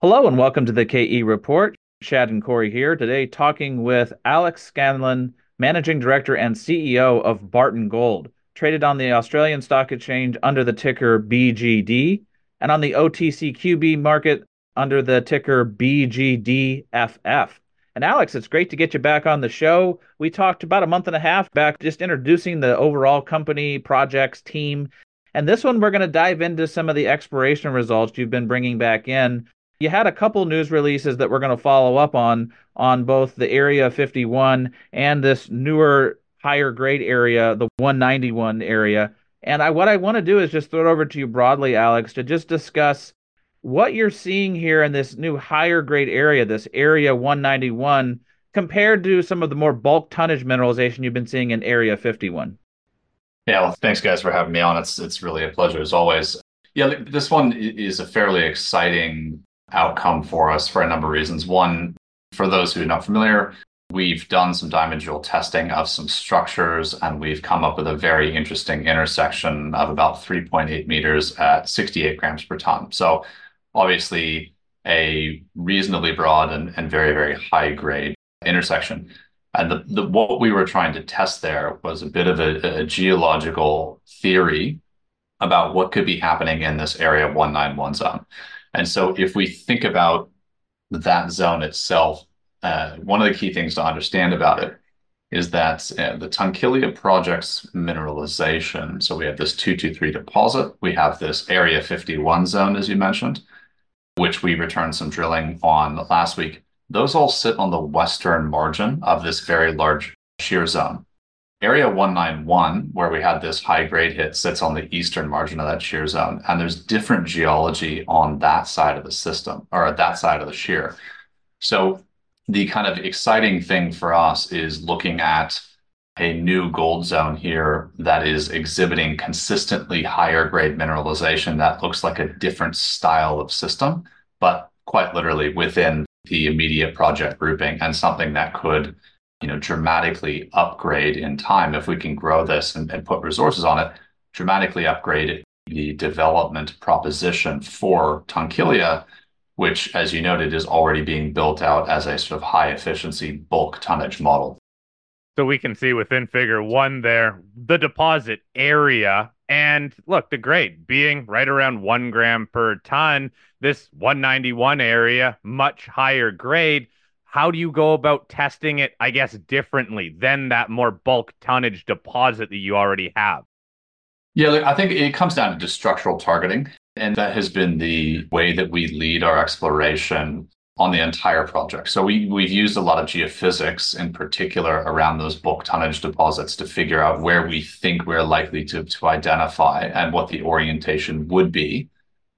Hello and welcome to the KE Report. Chad and Corey here today talking with Alex Scanlon, Managing Director and CEO of Barton Gold, traded on the Australian Stock Exchange under the ticker BGD and on the OTCQB market under the ticker BGDFF. And Alex, it's great to get you back on the show. We talked about a month and a half back just introducing the overall company, projects, team. And this one, we're going to dive into some of the exploration results you've been bringing back in you had a couple news releases that we're going to follow up on on both the Area 51 and this newer higher grade area, the 191 area. And I, what I want to do is just throw it over to you broadly, Alex, to just discuss what you're seeing here in this new higher grade area, this Area 191, compared to some of the more bulk tonnage mineralization you've been seeing in Area 51. Yeah, well, thanks guys for having me on. It's it's really a pleasure as always. Yeah, this one is a fairly exciting outcome for us for a number of reasons. One, for those who are not familiar, we've done some diamond drill testing of some structures and we've come up with a very interesting intersection of about 3.8 meters at 68 grams per ton. So obviously a reasonably broad and, and very, very high grade intersection. And the, the, what we were trying to test there was a bit of a, a geological theory about what could be happening in this area 191 zone. And so if we think about that zone itself, uh, one of the key things to understand about it is that uh, the Tunkillia project's mineralization. So we have this 223 deposit. We have this Area 51 zone, as you mentioned, which we returned some drilling on last week. Those all sit on the western margin of this very large shear zone. Area 191, where we had this high grade hit, sits on the eastern margin of that shear zone. And there's different geology on that side of the system or at that side of the shear. So the kind of exciting thing for us is looking at a new gold zone here that is exhibiting consistently higher grade mineralization that looks like a different style of system, but quite literally within the immediate project grouping and something that could you know, dramatically upgrade in time if we can grow this and, and put resources on it, dramatically upgrade the development proposition for Tunkillia, which, as you noted, is already being built out as a sort of high efficiency bulk tonnage model. So we can see within figure one there, the deposit area and look, the grade being right around one gram per ton, this 191 area, much higher grade how do you go about testing it, I guess, differently than that more bulk tonnage deposit that you already have? Yeah, I think it comes down to structural targeting. And that has been the way that we lead our exploration on the entire project. So we, we've used a lot of geophysics in particular around those bulk tonnage deposits to figure out where we think we're likely to, to identify and what the orientation would be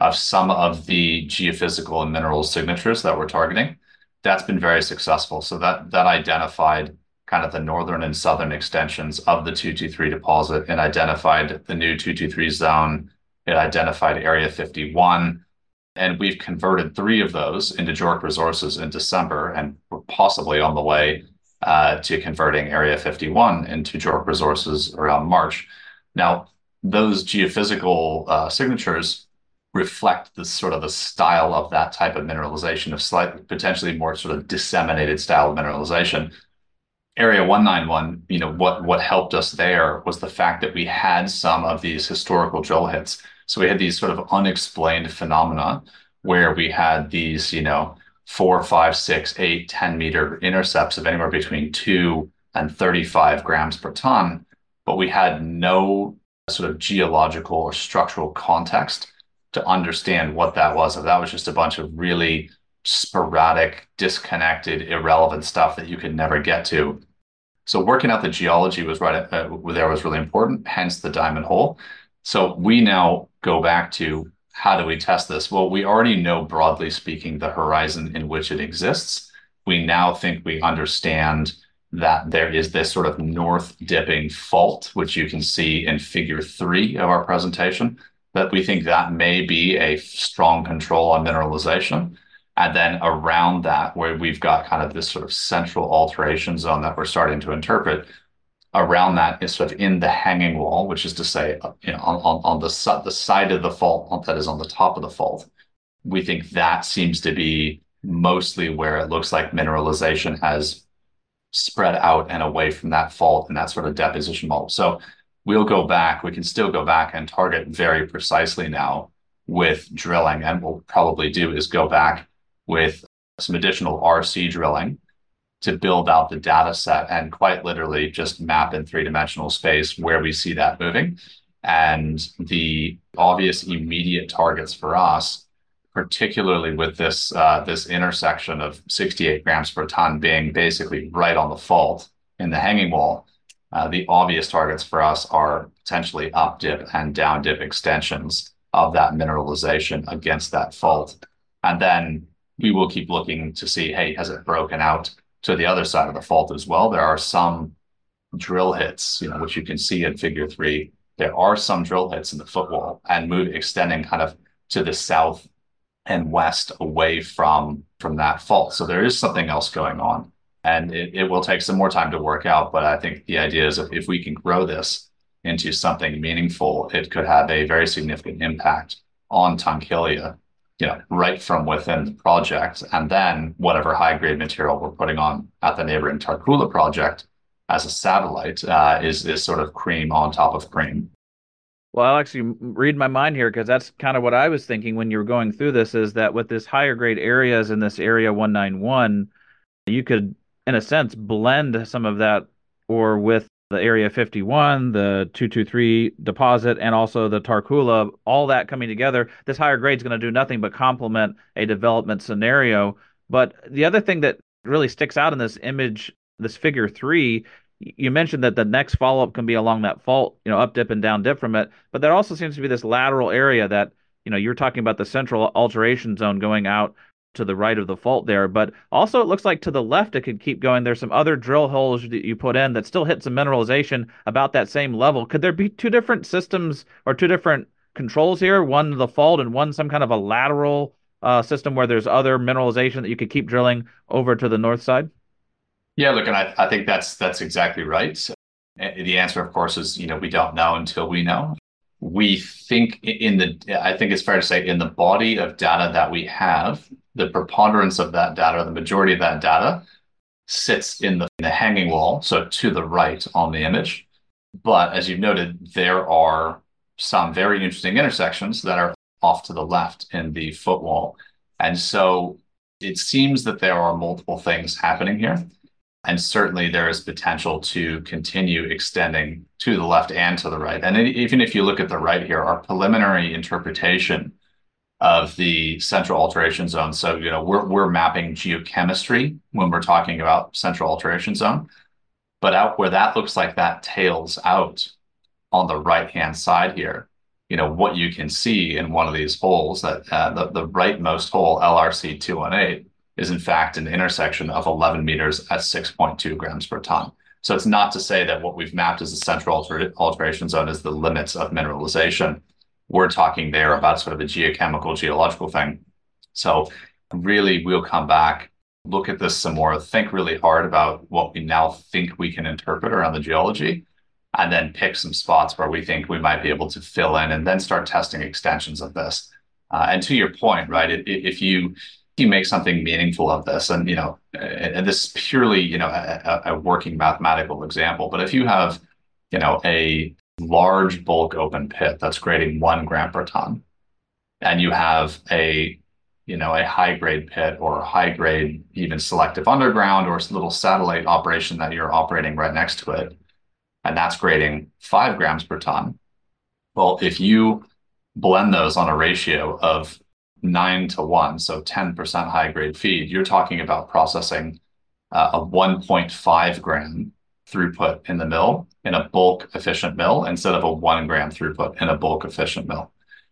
of some of the geophysical and mineral signatures that we're targeting that's been very successful. So that that identified kind of the northern and southern extensions of the 223 deposit and identified the new 223 zone. It identified Area 51. And we've converted three of those into JORC resources in December, and we're possibly on the way uh, to converting Area 51 into JORC resources around March. Now, those geophysical uh, signatures reflect the sort of the style of that type of mineralization, of slightly potentially more sort of disseminated style of mineralization. Area 191, you know, what what helped us there was the fact that we had some of these historical drill hits. So we had these sort of unexplained phenomena where we had these, you know, four, five, six, eight, 10 meter intercepts of anywhere between two and 35 grams per ton, but we had no sort of geological or structural context to understand what that was. If that was just a bunch of really sporadic, disconnected, irrelevant stuff that you could never get to. So working out the geology was right uh, there was really important, hence the diamond hole. So we now go back to how do we test this? Well, we already know broadly speaking the horizon in which it exists. We now think we understand that there is this sort of north dipping fault, which you can see in figure three of our presentation that we think that may be a strong control on mineralization. And then around that, where we've got kind of this sort of central alteration zone that we're starting to interpret, around that is sort of in the hanging wall, which is to say, uh, you know, on, on, on the, the side of the fault that is on the top of the fault. we think that seems to be mostly where it looks like mineralization has spread out and away from that fault and that sort of deposition mold. So we'll go back, we can still go back and target very precisely now with drilling. And what we'll probably do is go back with some additional RC drilling to build out the data set and quite literally just map in three dimensional space where we see that moving. And the obvious immediate targets for us, particularly with this uh, this intersection of 68 grams per ton being basically right on the fault in the hanging wall, Uh, the obvious targets for us are potentially up dip and down dip extensions of that mineralization against that fault. And then we will keep looking to see, hey, has it broken out to the other side of the fault as well? There are some drill hits, you know, which you can see in figure three. There are some drill hits in the footwall and move extending kind of to the south and west away from from that fault. So there is something else going on. And it, it will take some more time to work out. But I think the idea is if we can grow this into something meaningful, it could have a very significant impact on Tunkillia, you know, right from within the project. And then whatever high grade material we're putting on at the neighboring Tarcoola project as a satellite uh, is is sort of cream on top of cream. Well, Alex, you read my mind here because that's kind of what I was thinking when you were going through this. Is that with this higher grade areas in this area 191, you could, in a sense, blend some of that or with the Area 51, the 223 deposit, and also the Tarcoola, all that coming together, this higher grade is going to do nothing but complement a development scenario. But the other thing that really sticks out in this image, this figure three, you mentioned that the next follow up can be along that fault, you know, up dip and down dip from it. But there also seems to be this lateral area that, you know, you're talking about the central alteration zone going out to the right of the fault there. But also, it looks like to the left, it could keep going. There's some other drill holes that you put in that still hit some mineralization about that same level. Could there be two different systems or two different controls here? One the fault and one some kind of a lateral uh, system where there's other mineralization that you could keep drilling over to the north side? Yeah, look, and I, I think that's that's exactly right. The answer, of course, is you know we don't know until we know we think in the i think it's fair to say in the body of data that we have the preponderance of that data the majority of that data sits in the, in the hanging wall so to the right on the image. But as you've noted there are some very interesting intersections that are off to the left in the footwall. And so it seems that there are multiple things happening here and certainly there is potential to continue extending to the left and to the right. And even if you look at the right here, our preliminary interpretation of the central alteration zone. So, you know, we're, we're mapping geochemistry when we're talking about central alteration zone. But out where that looks like that tails out on the right-hand side here, you know, what you can see in one of these holes that uh, the, the rightmost hole, LRC 218, is in fact an intersection of 11 meters at 6.2 grams per ton. So it's not to say that what we've mapped as the central alter alteration zone is the limits of mineralization. We're talking there about sort of a geochemical, geological thing. So really, we'll come back, look at this some more, think really hard about what we now think we can interpret around the geology, and then pick some spots where we think we might be able to fill in and then start testing extensions of this. Uh, and to your point, right, if you you make something meaningful of this and you know and this is purely you know a, a, working mathematical example but if you have you know a large bulk open pit that's grading one gram per ton and you have a you know a high grade pit or high grade even selective underground or little satellite operation that you're operating right next to it and that's grading five grams per ton well if you blend those on a ratio of nine to one, so 10% high grade feed, you're talking about processing uh, a 1.5 gram throughput in the mill in a bulk efficient mill instead of a one gram throughput in a bulk efficient mill.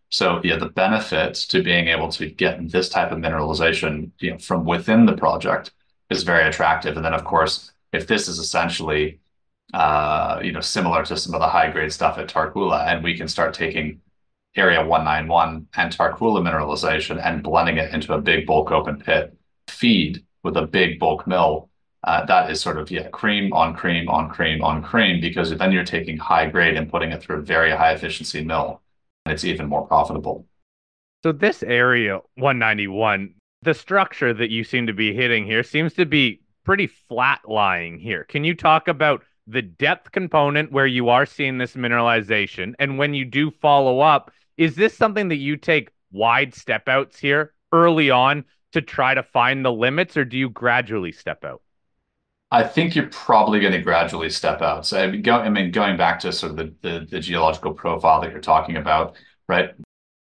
So yeah, the benefits to being able to get this type of mineralization you know, from within the project is very attractive. And then of course, if this is essentially uh, you know similar to some of the high grade stuff at Tarcoola, and we can start taking Area 191 and mineralization and blending it into a big bulk open pit feed with a big bulk mill. Uh, that is sort of yeah cream on cream on cream on cream because then you're taking high grade and putting it through a very high efficiency mill and it's even more profitable. So this area 191, the structure that you seem to be hitting here seems to be pretty flat lying here. Can you talk about the depth component where you are seeing this mineralization? And when you do follow up, is this something that you take wide step outs here early on to try to find the limits, or do you gradually step out? I think you're probably going to gradually step out. So I mean, go, I mean, going back to sort of the, the, the geological profile that you're talking about, right?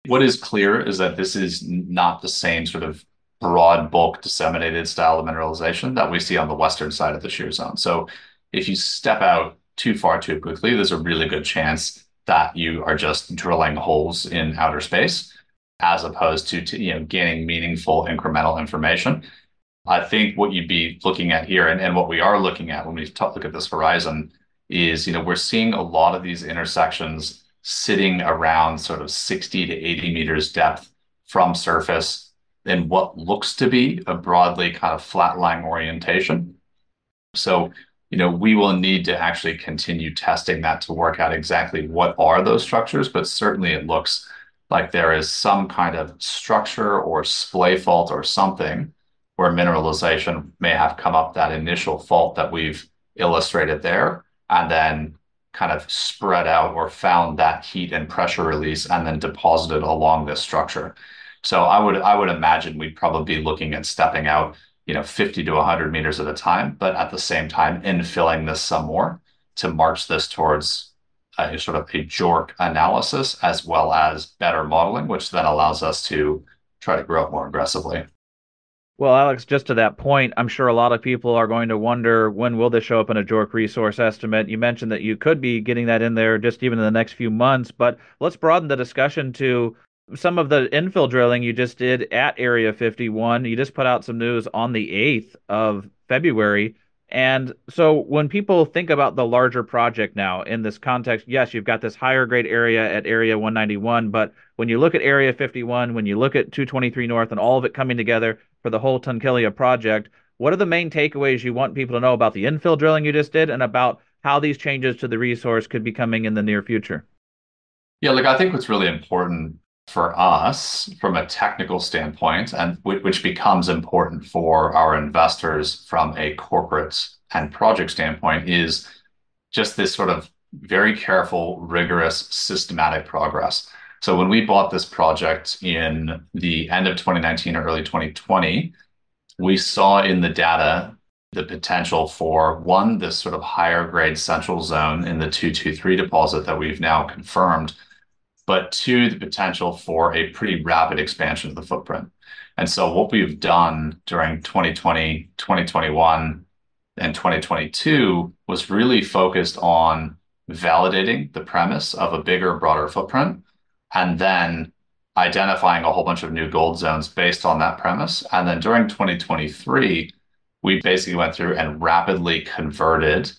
What is clear is that this is not the same sort of broad bulk disseminated style of mineralization that we see on the western side of the shear zone. So if you step out too far too quickly, there's a really good chance that you are just drilling holes in outer space as opposed to, to you know gaining meaningful incremental information. I think what you'd be looking at here, and, and what we are looking at when we talk, look at this horizon, is you know we're seeing a lot of these intersections sitting around sort of 60 to 80 meters depth from surface in what looks to be a broadly kind of flat lying orientation. So you know, we will need to actually continue testing that to work out exactly what are those structures, but certainly it looks like there is some kind of structure or splay fault or something where mineralization may have come up that initial fault that we've illustrated there, and then kind of spread out or found that heat and pressure release and then deposited along this structure. So I would I would imagine we'd probably be looking at stepping out you know 50 to 100 meters at a time, but at the same time infilling this some more to march this towards a sort of a JORC analysis as well as better modeling, which then allows us to try to grow up more aggressively. Well, Alex, just to that point, I'm sure a lot of people are going to wonder when will this show up in a JORC resource estimate. You mentioned that you could be getting that in there just even in the next few months, but let's broaden the discussion to some of the infill drilling you just did at Area 51. You just put out some news on the 8th of February. And so when people think about the larger project now in this context, yes, you've got this higher grade area at Area 191, but when you look at Area 51, when you look at 223 North and all of it coming together for the whole Tunkillia project, what are the main takeaways you want people to know about the infill drilling you just did and about how these changes to the resource could be coming in the near future? Yeah, look, I think what's really important for us from a technical standpoint, and which becomes important for our investors from a corporate and project standpoint, is just this sort of very careful, rigorous, systematic progress. So when we bought this project in the end of 2019 or early 2020, we saw in the data the potential for one, this sort of higher grade central zone in the 223 deposit that we've now confirmed but two, the potential for a pretty rapid expansion of the footprint. And so what we've done during 2020, 2021, and 2022 was really focused on validating the premise of a bigger, broader footprint, and then identifying a whole bunch of new gold zones based on that premise. And then during 2023, we basically went through and rapidly converted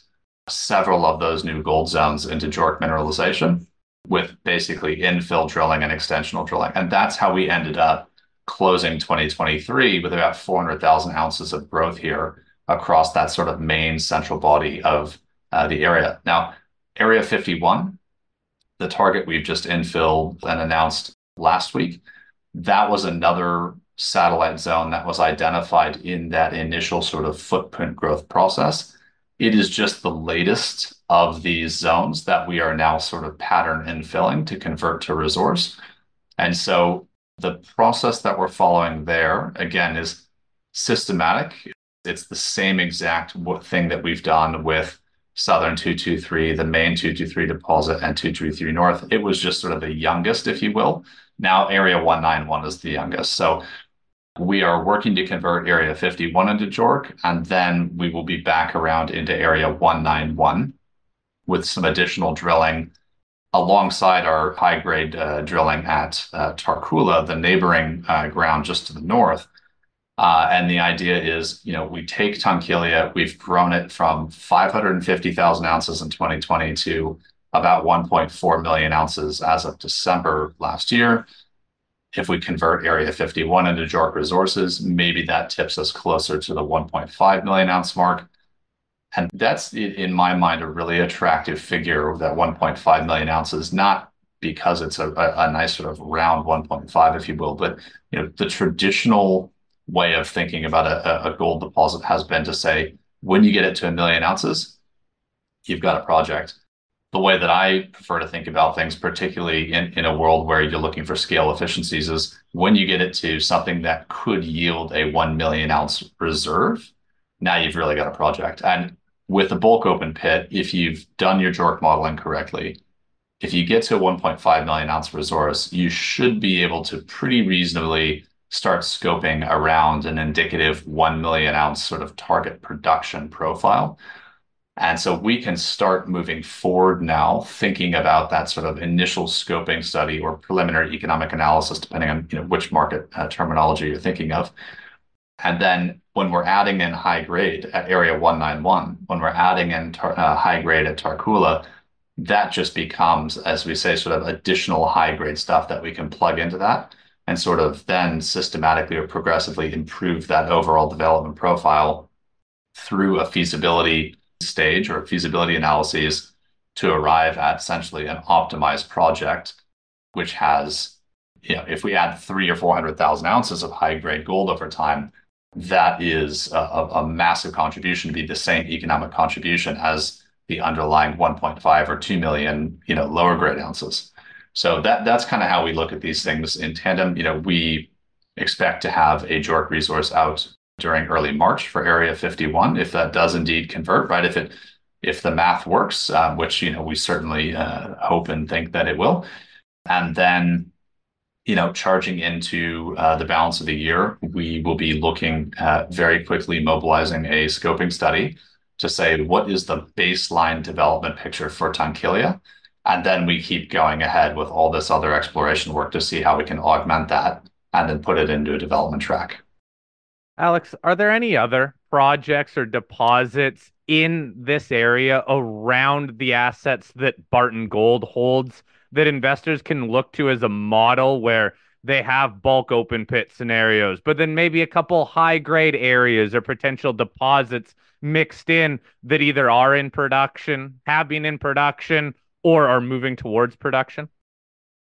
several of those new gold zones into JORC mineralization with basically infill drilling and extensional drilling. And that's how we ended up closing 2023 with about 400,000 ounces of growth here across that sort of main central body of uh, the area. Now, Area 51, the target we've just infilled and announced last week, that was another satellite zone that was identified in that initial sort of footprint growth process. It is just the latest of these zones that we are now sort of pattern infilling to convert to resource. And so the process that we're following there, again, is systematic. It's the same exact thing that we've done with Southern 223, the main 223 deposit, and 223 North. It was just sort of the youngest, if you will. Now, Area 191 is the youngest. So we are working to convert Area 51 into JORC, and then we will be back around into Area 191 with some additional drilling alongside our high-grade uh, drilling at uh, Tarcoola, the neighboring uh, ground just to the north. And the idea is, you know, we take Tunkillia, we've grown it from 550,000 ounces in 2020 to about 1.4 million ounces as of December last year. If we convert Area 51 into JORC resources, maybe that tips us closer to the 1.5 million ounce mark. And that's, in my mind, a really attractive figure that 1.5 million ounces, not because it's a, nice sort of round 1.5, if you will. But you know, the traditional way of thinking about a, a gold deposit has been to say, when you get it to a million ounces, you've got a project. The way that I prefer to think about things, particularly in, in a world where you're looking for scale efficiencies, is when you get it to something that could yield a 1 million ounce reserve, now you've really got a project. And with a bulk open pit, if you've done your JORC modeling correctly, if you get to a 1.5 million ounce resource, you should be able to pretty reasonably start scoping around an indicative 1 million ounce sort of target production profile. And so we can start moving forward now, thinking about that sort of initial scoping study or preliminary economic analysis, depending on you know, which market uh, terminology you're thinking of. And then when we're adding in high grade at Area 191, when we're adding in tar- uh, high grade at Tarcoola, that just becomes, as we say, sort of additional high grade stuff that we can plug into that and sort of then systematically or progressively improve that overall development profile through a feasibility stage or feasibility analyses to arrive at essentially an optimized project, which has, you know, if we add three or 400,000 ounces of high grade gold over time, that is a, a, massive contribution to be the same economic contribution as the underlying 1.5 or 2 million, you know, lower grade ounces. So that that's kind of how we look at these things in tandem. You know, we expect to have a JORC resource out during early March for Area 51, if that does indeed convert, right? If it if the math works, uh, which you know we certainly uh, hope and think that it will, and then you know charging into uh, the balance of the year, we will be looking at very quickly mobilizing a scoping study to say what is the baseline development picture for Tunkillia, and then we keep going ahead with all this other exploration work to see how we can augment that and then put it into a development track. Alex, are there any other projects or deposits in this area around the assets that Barton Gold holds that investors can look to as a model where they have bulk open pit scenarios, but then maybe a couple high grade areas or potential deposits mixed in that either are in production, have been in production, or are moving towards production?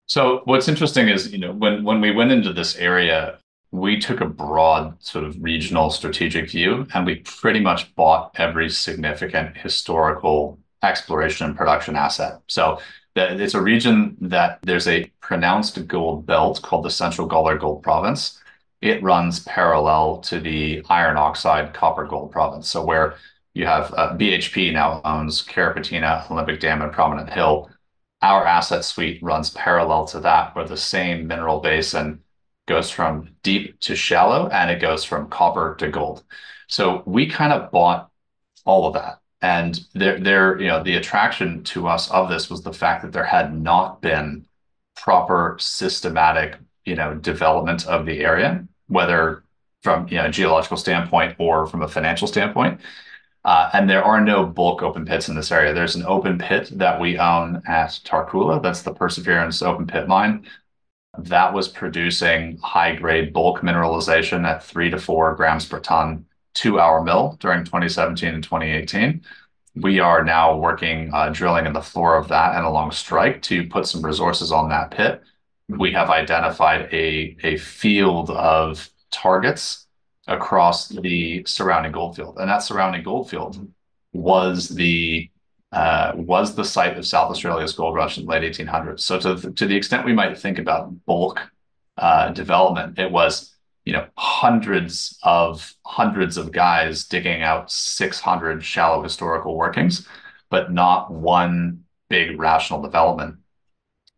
So what's interesting is, you know, when when we went into this area, we took a broad sort of regional strategic view and we pretty much bought every significant historical exploration and production asset. So it's a region that there's a pronounced gold belt called the Central Gawler Gold Province. It runs parallel to the iron oxide copper gold province. So where you have uh, BHP now owns Carrapateena, Olympic Dam, and Prominent Hill. Our asset suite runs parallel to that, where the same mineral basin goes from deep to shallow, and it goes from copper to gold. So we kind of bought all of that. And there, there, you know, the attraction to us of this was the fact that there had not been proper systematic, you know, development of the area, whether from you know, a geological standpoint or from a financial standpoint. Uh, and there are no bulk open pits in this area. There's an open pit that we own at Tarcoola. That's the Perseverance open pit mine. That was producing high grade bulk mineralization at three to four grams per ton to our mill during 2017 and 2018. We are now working, uh, drilling in the floor of that and along strike to put some resources on that pit. We have identified a, a field of targets across the surrounding goldfield. And that surrounding goldfield was the uh, was the site of South Australia's gold rush in the late 1800s. So to the, to the extent we might think about bulk uh, development, it was you know hundreds of hundreds of guys digging out 600 shallow historical workings, but not one big rational development.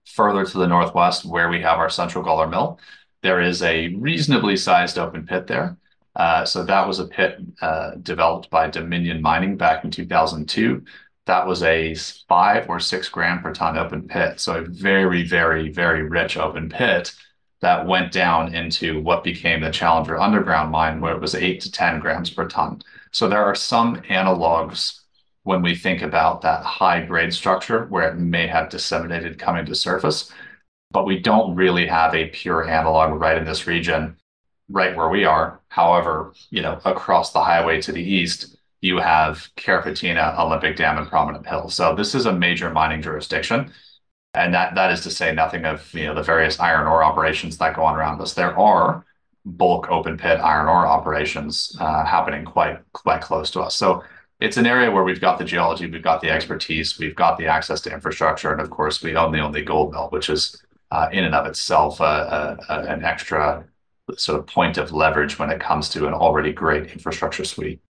Further to the northwest, where we have our Central Gawler Mill, there is a reasonably sized open pit there uh, so that was a pit uh, developed by Dominion Mining back in 2002. That was a five or six gram per ton open pit. So a very, very, very rich open pit that went down into what became the Challenger underground mine, where it was eight to 10 grams per ton. So there are some analogs when we think about that high grade structure where it may have disseminated coming to surface, but we don't really have a pure analog right in this region right where we are. However, you know, across the highway to the east, you have Carrapateena, Olympic Dam, and Prominent Hill. So this is a major mining jurisdiction. And that, that is to say nothing of you know the various iron ore operations that go on around us. There are bulk open pit iron ore operations uh, happening quite quite close to us. So it's an area where we've got the geology, we've got the expertise, we've got the access to infrastructure, and of course we own the only gold belt, which is uh, in and of itself uh, uh, uh, an extra sort of point of leverage when it comes to an already great infrastructure suite.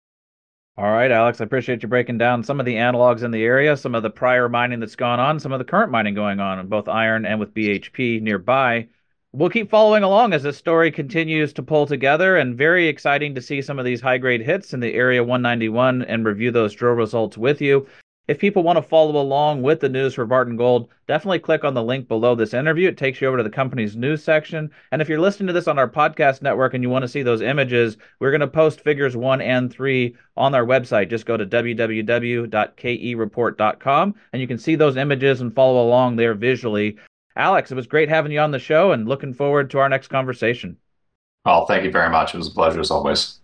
All right, Alex, I appreciate you breaking down some of the analogs in the area, some of the prior mining that's gone on, some of the current mining going on in both iron and with BHP nearby. We'll keep following along as this story continues to pull together, and very exciting to see some of these high grade hits in the Area 191 and review those drill results with you. If people want to follow along with the news for Barton Gold, definitely click on the link below this interview. It takes you over to the company's news section. And if you're listening to this on our podcast network and you want to see those images, we're going to post figures one and three on our website. Just go to www.kereport.com and you can see those images and follow along there visually. Alex, it was great having you on the show and looking forward to our next conversation. Well, thank you very much. It was a pleasure as always.